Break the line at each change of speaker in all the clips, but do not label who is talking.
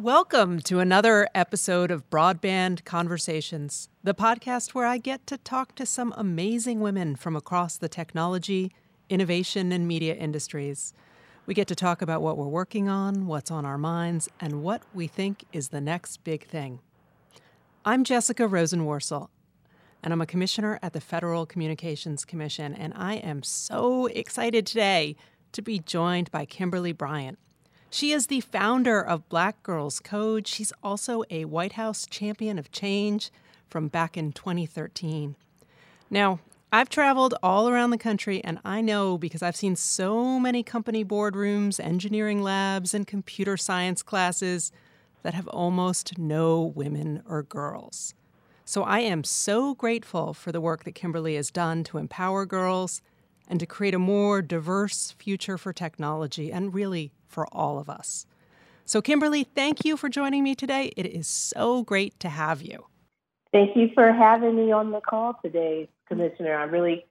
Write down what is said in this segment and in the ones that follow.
Welcome to another episode of Broadband Conversations, the podcast where I get to talk to some amazing women from across the technology, innovation, and media industries. We get to talk about what we're working on, what's on our minds, and what we think is the next big thing. I'm Jessica Rosenworcel, and I'm a commissioner at the Federal Communications Commission, and I am so excited today to be joined by Kimberly Bryant. She is the founder of Black Girls Code. She's also a White House champion of change from back in 2013. Now, I've traveled all around the country, and I know because I've seen so many company boardrooms, engineering labs, and computer science classes that have almost no women or girls. So I am so grateful for the work that Kimberly has done to empower girls and to create a more diverse future for technology and really for all of us. So, Kimberly, thank you for joining me today. It is so great to have you.
Thank you for having me on the call today, Commissioner. I'm really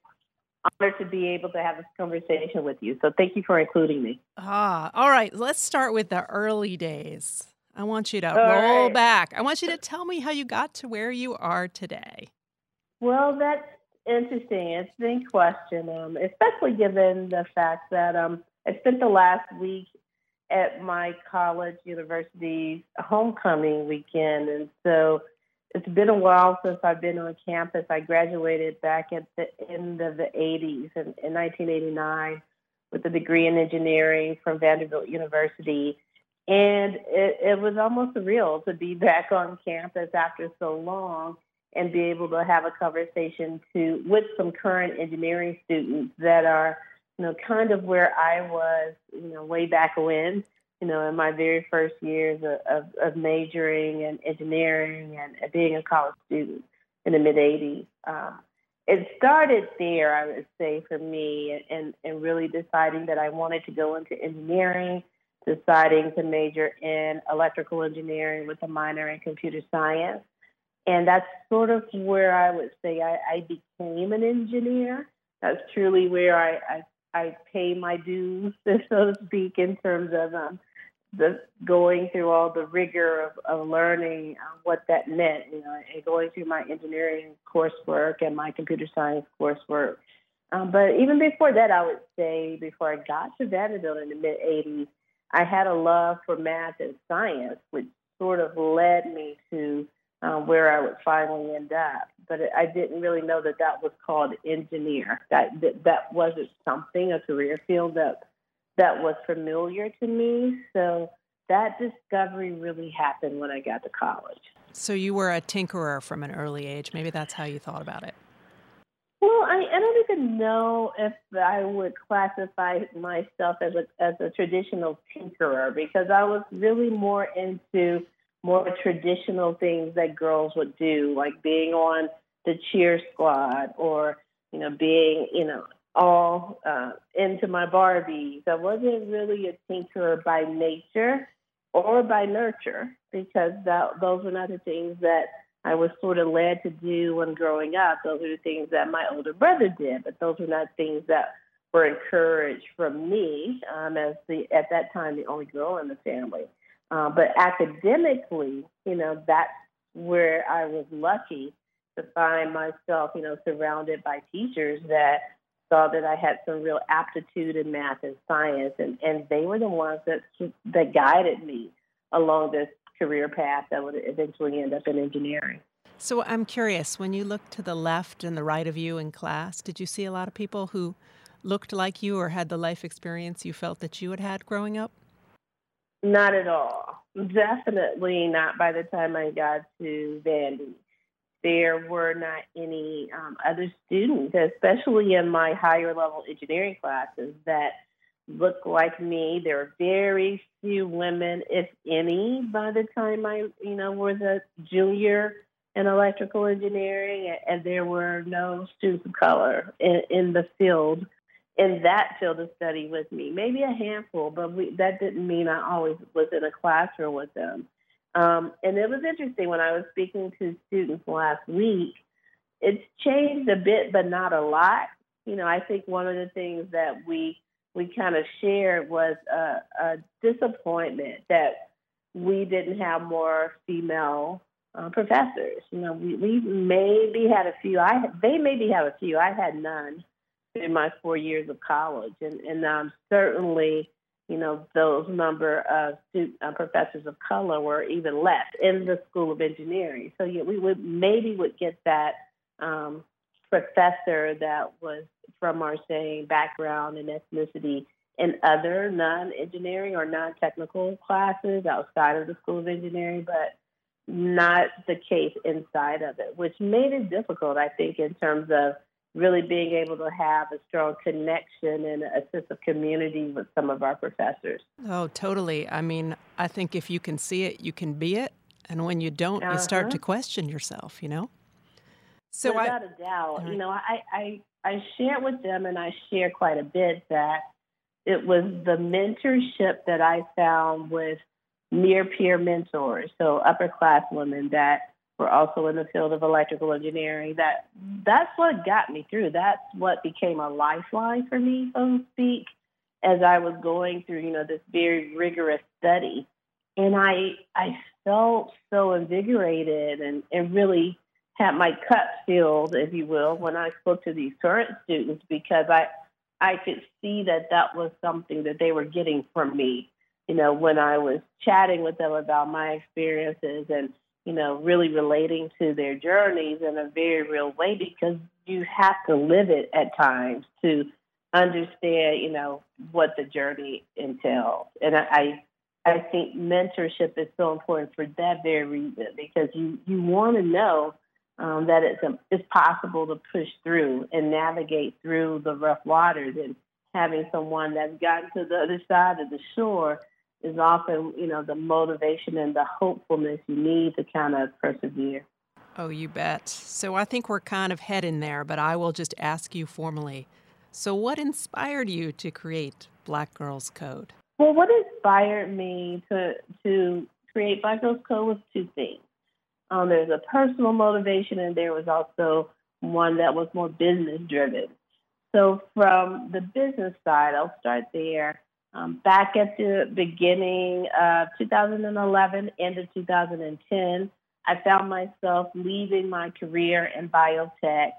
honored to be able to have this conversation with you. So, thank you for including me.
Ah, all right. Let's start with the early days. I want you to all roll right. back. I want you to tell me how you got to where you are today.
Well, that's interesting. Big question, um, especially given the fact that um, I spent the last week at my college university's homecoming weekend. And so it's been a while since I've been on campus. I graduated back at the end of the 80s in, in 1989 with a degree in engineering from Vanderbilt University. And it, it was almost surreal to be back on campus after so long and be able to have a conversation to with some current engineering students that are you know, kind of where I was, you know, way back when, you know, in my very first years of, of, of majoring in engineering and being a college student in the mid 80s. Um, it started there, I would say, for me, and, and really deciding that I wanted to go into engineering, deciding to major in electrical engineering with a minor in computer science. And that's sort of where I would say I, I became an engineer. That's truly where I, I I pay my dues, so to speak, in terms of um, the going through all the rigor of, of learning uh, what that meant, you know, and going through my engineering coursework and my computer science coursework. Um, but even before that, I would say before I got to Vanderbilt in the mid 80s, I had a love for math and science, which sort of led me to um, where I would finally end up. But I didn't really know that that was called engineer. That that, that wasn't something a career field that that was familiar to me. So that discovery really happened when I got to college.
So you were a tinkerer from an early age. Maybe that's how you thought about it.
Well, I, I don't even know if I would classify myself as a as a traditional tinkerer because I was really more into more traditional things that girls would do, like being on the cheer squad or, you know, being, you know, all uh, into my Barbies. I wasn't really a tinkerer by nature or by nurture because that, those were not the things that I was sort of led to do when growing up. Those are the things that my older brother did, but those were not things that were encouraged from me um, as the at that time the only girl in the family. Uh, but academically, you know, that's where I was lucky to find myself, you know, surrounded by teachers that saw that I had some real aptitude in math and science, and, and they were the ones that that guided me along this career path that would eventually end up in engineering.
So I'm curious, when you look to the left and the right of you in class, did you see a lot of people who looked like you or had the life experience you felt that you had had growing up?
Not at all. Definitely not by the time I got to Vandy. There were not any um, other students, especially in my higher level engineering classes, that looked like me. There were very few women, if any, by the time I, you know, was a junior in electrical engineering, and there were no students of color in, in the field in that field of study with me. Maybe a handful, but we, that didn't mean I always was in a classroom with them. Um, and it was interesting when I was speaking to students last week. It's changed a bit, but not a lot. You know, I think one of the things that we we kind of shared was a, a disappointment that we didn't have more female uh, professors. You know, we, we maybe had a few. I they maybe have a few. I had none in my four years of college, and and um, certainly, you know, those number of student, uh, professors of color were even less in the School of Engineering. So yeah, we would maybe would get that um, professor that was from our same background and ethnicity in other non-engineering or non-technical classes outside of the School of Engineering, but not the case inside of it, which made it difficult, I think, in terms of really being able to have a strong connection and a sense of community with some of our professors.
Oh, totally. I mean, I think if you can see it, you can be it. And when you don't, uh-huh. you start to uh-huh. question yourself, you know?
So Without I, a doubt. You know, I, I, I share with them and I share quite a bit that it was the mentorship that I found with near peer mentors, so upper class women that were also in the field of electrical engineering. That that's what got me through. That's what became a lifeline for me, so to speak, as I was going through, you know, this very rigorous study. And I I felt so invigorated and, and really had my cup filled, if you will, when I spoke to these current students because I I could see that that was something that they were getting from me. You know, when I was chatting with them about my experiences and, you know, really relating to their journeys in a very real way because you have to live it at times to understand, you know, what the journey entails. And I, I think mentorship is so important for that very reason because you, you want to know um, that it's, a, it's possible to push through and navigate through the rough waters. And having someone that's gotten to the other side of the shore is often, you know, the motivation and the hopefulness you need to kind of persevere.
Oh, you bet. So I think we're kind of heading there, but I will just ask you formally. So, what inspired you to create Black Girls Code?
Well, what inspired me to to create Black Girls Code was two things. Um, there's a personal motivation, and there was also one that was more business driven. So, from the business side, I'll start there. Um, back at the beginning of 2011, end of 2010, I found myself leaving my career in biotech.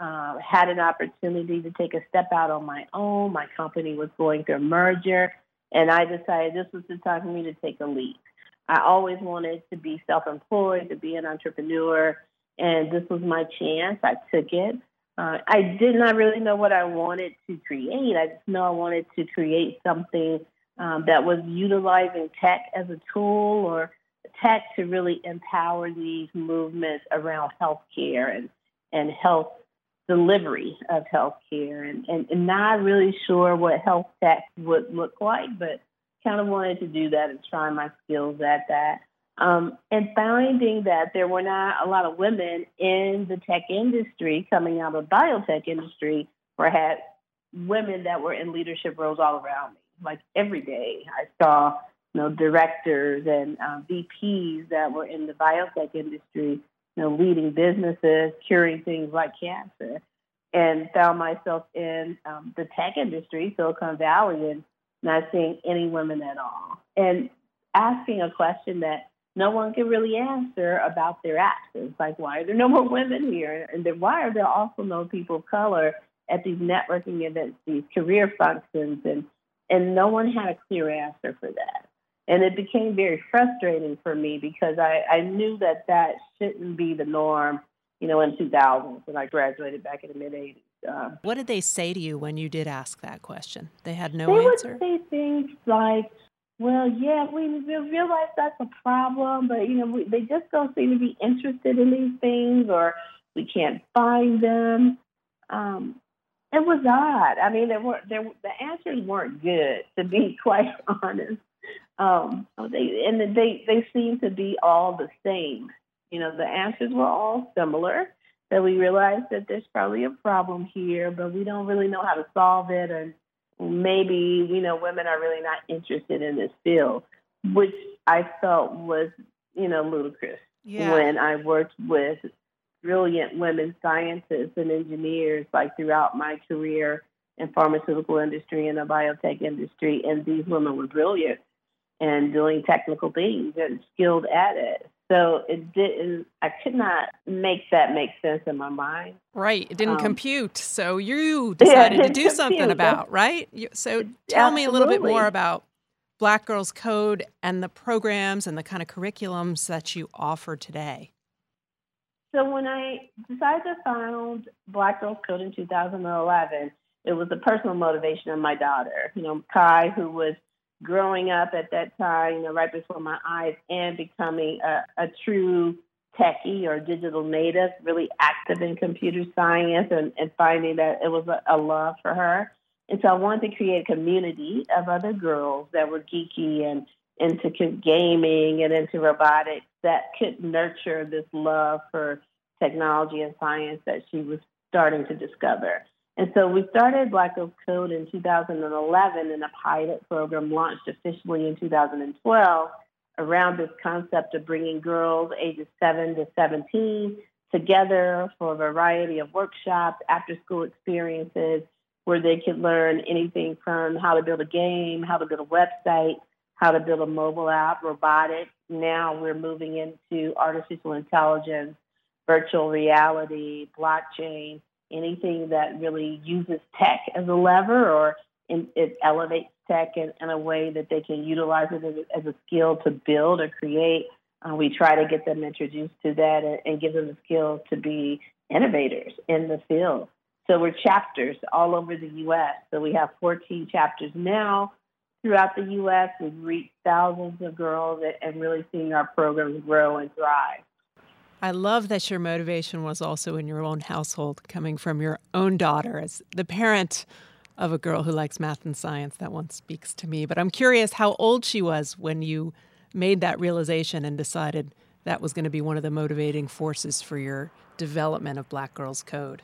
Uh, had an opportunity to take a step out on my own. My company was going through a merger, and I decided this was the time for me to take a leap. I always wanted to be self employed, to be an entrepreneur, and this was my chance. I took it. Uh, I did not really know what I wanted to create. I just know I wanted to create something um, that was utilizing tech as a tool or tech to really empower these movements around healthcare and, and health delivery of healthcare. And, and, and not really sure what health tech would look like, but kind of wanted to do that and try my skills at that. Um, and finding that there were not a lot of women in the tech industry coming out of the biotech industry, or had women that were in leadership roles all around me. Like every day, I saw you know directors and uh, VPs that were in the biotech industry, you know, leading businesses, curing things like cancer, and found myself in um, the tech industry, Silicon Valley, and not seeing any women at all, and asking a question that no one can really answer about their absence. Like, why are there no more women here? And then why are there also no people of color at these networking events, these career functions? And, and no one had a clear answer for that. And it became very frustrating for me because I, I knew that that shouldn't be the norm, you know, in 2000 when I graduated back in the mid 80s.
Uh, what did they say to you when you did ask that question? They had no
they
answer.
They would say things like, "Well, yeah, we, realize that's a problem, but you know, we, they just don't seem to be interested in these things, or we can't find them." Um, it was odd. I mean, there were there the answers weren't good, to be quite honest. Um, they and they they seemed to be all the same. You know, the answers were all similar that we realize that there's probably a problem here, but we don't really know how to solve it, and maybe you know women are really not interested in this field, which I felt was you know ludicrous yeah. when I worked with brilliant women scientists and engineers like throughout my career in pharmaceutical industry and the biotech industry, and these women were brilliant and doing technical things and skilled at it. So it didn't. I could not make that make sense in my mind.
Right, it didn't um, compute. So you decided yeah, to do compute. something about right. So tell Absolutely. me a little bit more about Black Girls Code and the programs and the kind of curriculums that you offer today.
So when I decided to found Black Girls Code in 2011, it was the personal motivation of my daughter. You know, Kai, who was growing up at that time, you know, right before my eyes, and becoming a, a true techie or digital native, really active in computer science, and, and finding that it was a, a love for her. And so I wanted to create a community of other girls that were geeky and into gaming and into robotics that could nurture this love for technology and science that she was starting to discover. And so we started Black Girls Code in 2011, and a pilot program launched officially in 2012 around this concept of bringing girls ages 7 to 17 together for a variety of workshops, after school experiences, where they could learn anything from how to build a game, how to build a website, how to build a mobile app, robotics. Now we're moving into artificial intelligence, virtual reality, blockchain, anything that really uses tech as a lever or in, it elevates tech in, in, a way that they can utilize it as a, as a skill to build or create. Uh, we try to get them introduced to that and, and give them the skills to be innovators in the field. So we're chapters all over the U.S. So we have 14 chapters now throughout the U.S. We've reached thousands of girls and really seeing our programs grow and thrive.
I love that your motivation was also in your own household, coming from your own daughter. As the parent of a girl who likes math and science, that one speaks to me. But I'm curious how old she was when you made that realization and decided that was going to be one of the motivating forces for your development of Black Girls Code.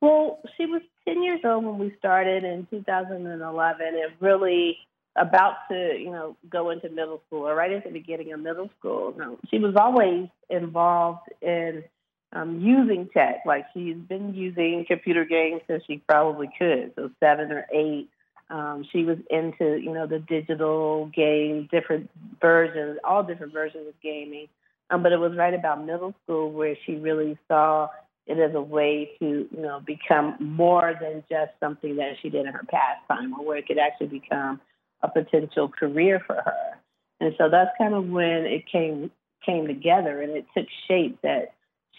Well, she was 10 years old when we started in 2011. It really about to, you know, go into middle school or right at the beginning of middle school. No, she was always involved in um, using tech. Like she's been using computer games since she probably could, so seven or eight. Um, she was into, you know, the digital game, different versions, all different versions of gaming. Um, but it was right about middle school where she really saw it as a way to, you know, become more than just something that she did in her pastime, or where it could actually become a potential career for her. And so that's kind of when it came came together, and it took shape that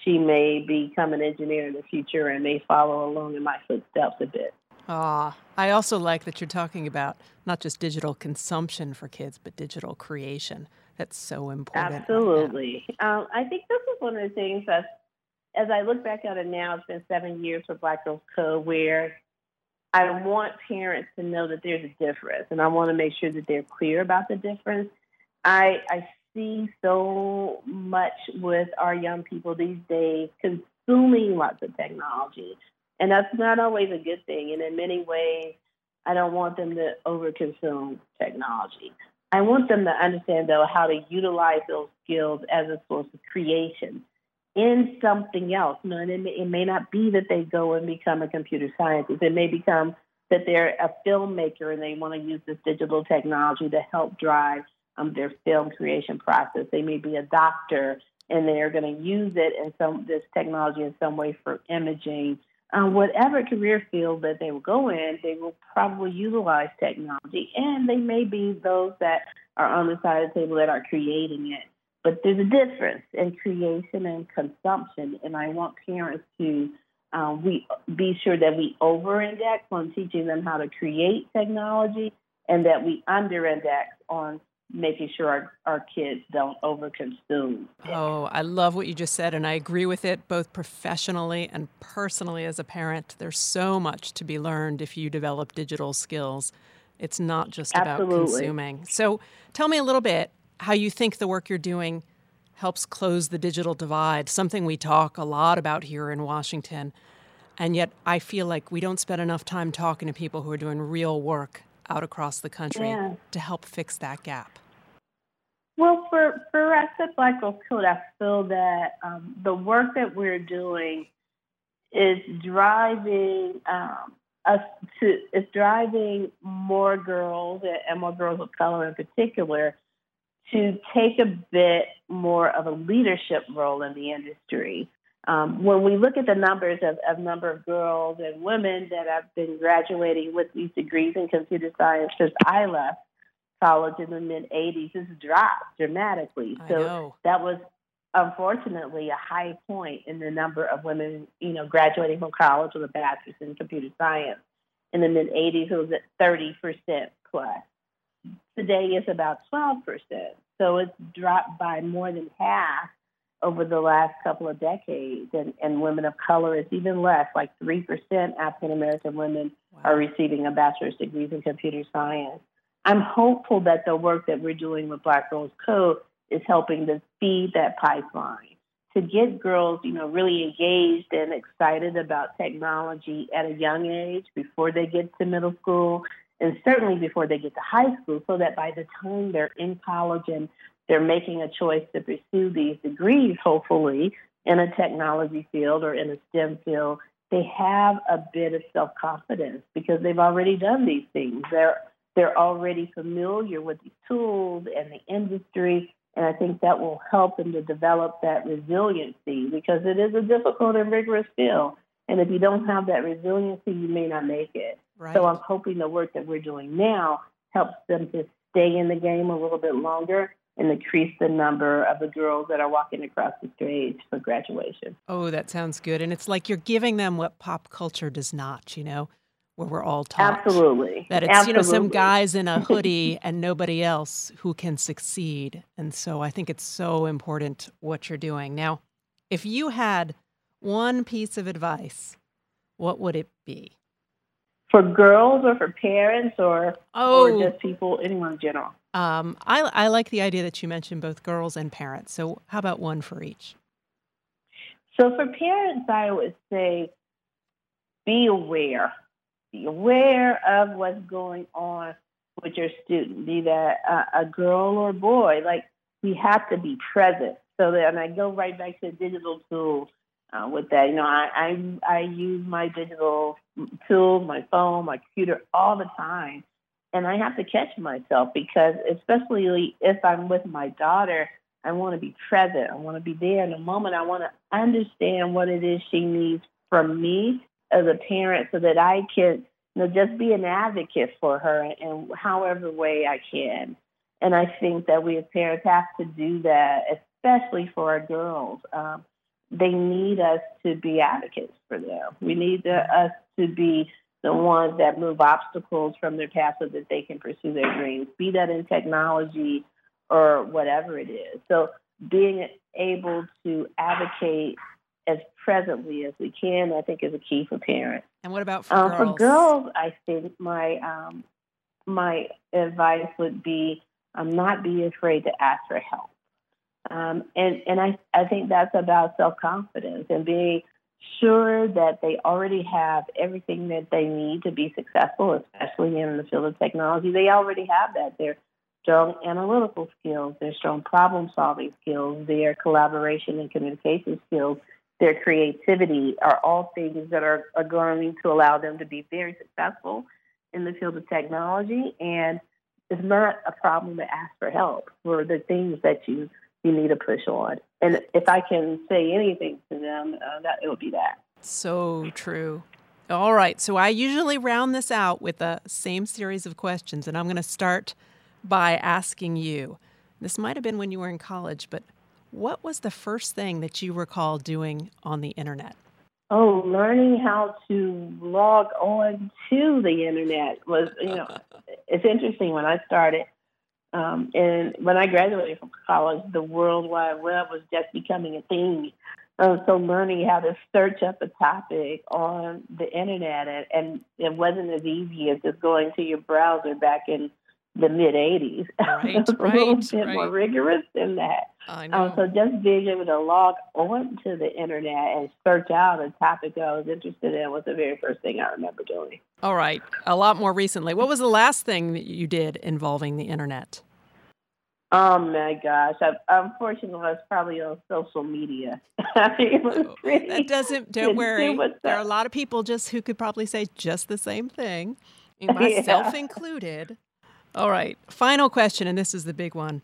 she may become an engineer in the future and may follow along in my footsteps a bit.
Ah, I also like that you're talking about not just digital consumption for kids, but digital creation. That's so important.
Absolutely. Um, I think this is one of the things that's as I look back at it now, it's been seven years for Black Girls Code where I want parents to know that there's a difference and I want to make sure that they're clear about the difference. I, I see so much with our young people these days consuming lots of technology. And that's not always a good thing. And in many ways, I don't want them to overconsume technology. I want them to understand, though, how to utilize those skills as a source of creation in something else. You know, and it may, it may not be that they go and become a computer scientist. It may become that they're a filmmaker and they want to use this digital technology to help drive um, their film creation process. They may be a doctor and they are going to use it in some this technology in some way for imaging. Um, whatever career field that they will go in, they will probably utilize technology, and they may be those that are on the side of the table that are creating it. But there's a difference in creation and consumption, and I want parents to um, we be sure that we over-index on teaching them how to create technology, and that we under-index on making sure our, our kids don't overconsume.
Oh, I love what you just said, and I agree with it both professionally and personally as a parent. There's so much to be learned if you develop digital skills. It's not just
Absolutely.
about consuming. So tell me a little bit how you think the work you're doing helps close the digital divide, something we talk a lot about here in Washington. And yet, I feel like we don't spend enough time talking to people who are doing real work out across the country yeah. to help fix that gap.
Well, for, for us at Black Girls Code, I feel that um, the work that we're doing is driving um, us to it's driving more girls and more girls of color in particular to take a bit more of a leadership role in the industry. Um, when we look at the numbers of, of number of girls and women that have been graduating with these degrees in computer science since I left college in the mid 80s, it's dropped dramatically.
I
so
know.
that was unfortunately a high point in the number of women, you know, graduating from college with a bachelor's in computer science. In the mid 80s, it was at 30% plus. Today, is about 12%. So it's dropped by more than half over the last couple of decades. And, and women of color is even less, like 3% African American women
Wow.
are receiving a bachelor's degrees in computer science. I'm hopeful that the work that we're doing with Black Girls Code is helping to feed that pipeline to get girls, you know, really engaged and excited about technology at a young age before they get to middle school and certainly before they get to high school so that by the time they're in college and they're making a choice to pursue these degrees, hopefully in a technology field or in a STEM field, they have a bit of self confidence because they've already done these things. They're they're already familiar with these tools and the industry, and I think that will help them to develop that resiliency because it is a difficult and rigorous field. And if you don't have that resiliency, you may not make it.
Right.
So I'm hoping the work that we're doing now helps them to stay in the game a little bit longer and increase the number of the girls that are walking across the stage for graduation.
oh, that sounds good. And it's like you're giving them what pop culture does not, you know, where we're all taught.
Absolutely.
That it's, you know, some guys in a hoodie and nobody else who can succeed. And so I think it's so important what you're doing. Now, if you had one piece of advice, what would it be?
For girls or for parents or,
Oh,
or just people, anyone in general?
um, I, I like the idea that you mentioned both girls and parents. So how about one for each?
So for parents, I would say be aware. Be aware of what's going on with your student, be that a, a girl or boy. Like we have to be present. So and I go right back to digital tools uh, with that. You know, I, I I use my digital tools, my phone, my computer all the time, and I have to catch myself because, especially if I'm with my daughter, I want to be present. I want to be there in the moment. I want to understand what it is she needs from me as a parent so that I can you know, just be an advocate for her in however way I can. And I think that we as parents have to do that, especially for our girls. Um, they need us to be advocates for them. We need the, us to be the ones that move obstacles from their path so that they can pursue their dreams, be that in technology or whatever it is. So being able to advocate as presently as we can, I think, is a key for parents.
And what about for
Um,
girls?
for girls, I think my um, my advice would be um, not be afraid to ask for help. Um, and and I, I think that's about self confidence and being sure that they already have everything that they need to be successful, especially in the field of technology. They already have that. Their strong analytical skills, their strong problem solving skills, their collaboration and communication skills, their creativity are all things that are, are going to allow them to be very successful in the field of technology. And it's not a problem to ask for help for the things that you you need to push on. And if I can say anything to them, uh, that it would be that.
So true. All right. So I usually round this out with the same series of questions, and I'm going to start by asking you. This might have been when you were in college, but what was the first thing that you recall doing on the internet?
Oh, learning how to log on to the internet was, you know, it's interesting when I started. Um, and when I graduated from college, the World Wide Web was just becoming a thing. Uh, so learning how to search up a topic on the internet, and, and it wasn't as easy as just going to your browser back in the mid 80s.
Right,
it was a little
right,
bit more rigorous than that.
I
Um, so just being able to log onto the internet and search out a topic I was interested in was the very first thing I remember doing.
All right. A lot more recently. What was the last thing that you did involving the internet?
Oh my gosh! I, unfortunately, I was probably on social media. Oh,
that doesn't. Don't worry. There are a lot of people just who could probably say just the same thing, myself yeah. included. All right. Final question, and this is the big one.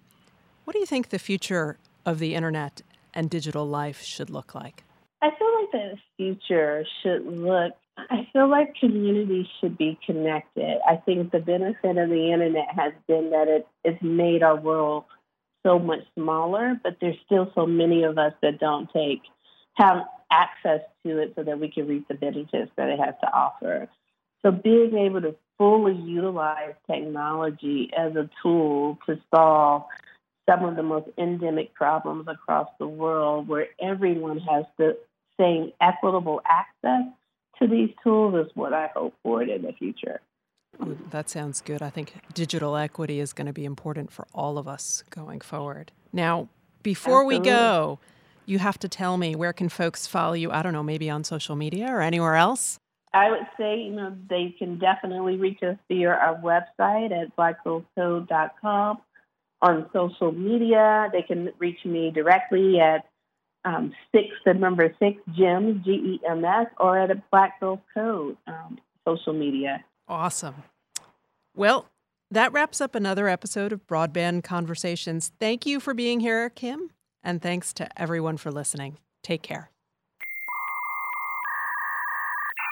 What do you think the future of the internet and digital life should look like?
I feel like the future should look I feel like communities should be connected. I think the benefit of the internet has been that it, it's made our world so much smaller, but there's still so many of us that don't take have access to it so that we can reap the benefits that it has to offer. So being able to fully utilize technology as a tool to solve some of the most endemic problems across the world where everyone has the same equitable access to these tools is what I hope for it in the future.
That sounds good. I think digital equity is going to be important for all of us going forward. Now, before Absolutely. we go, you have to tell me where can folks follow you? I don't know, maybe on social media or anywhere else?
I would say, you know, they can definitely reach us via our website at blackgirlscode.com. On social media, they can reach me directly at um, six, the number six, GEMS, G E M S, or at a Black Girls Code um, social media.
Awesome. Well, that wraps up another episode of Broadband Conversations. Thank you for being here, Kim, and thanks to everyone for listening. Take care.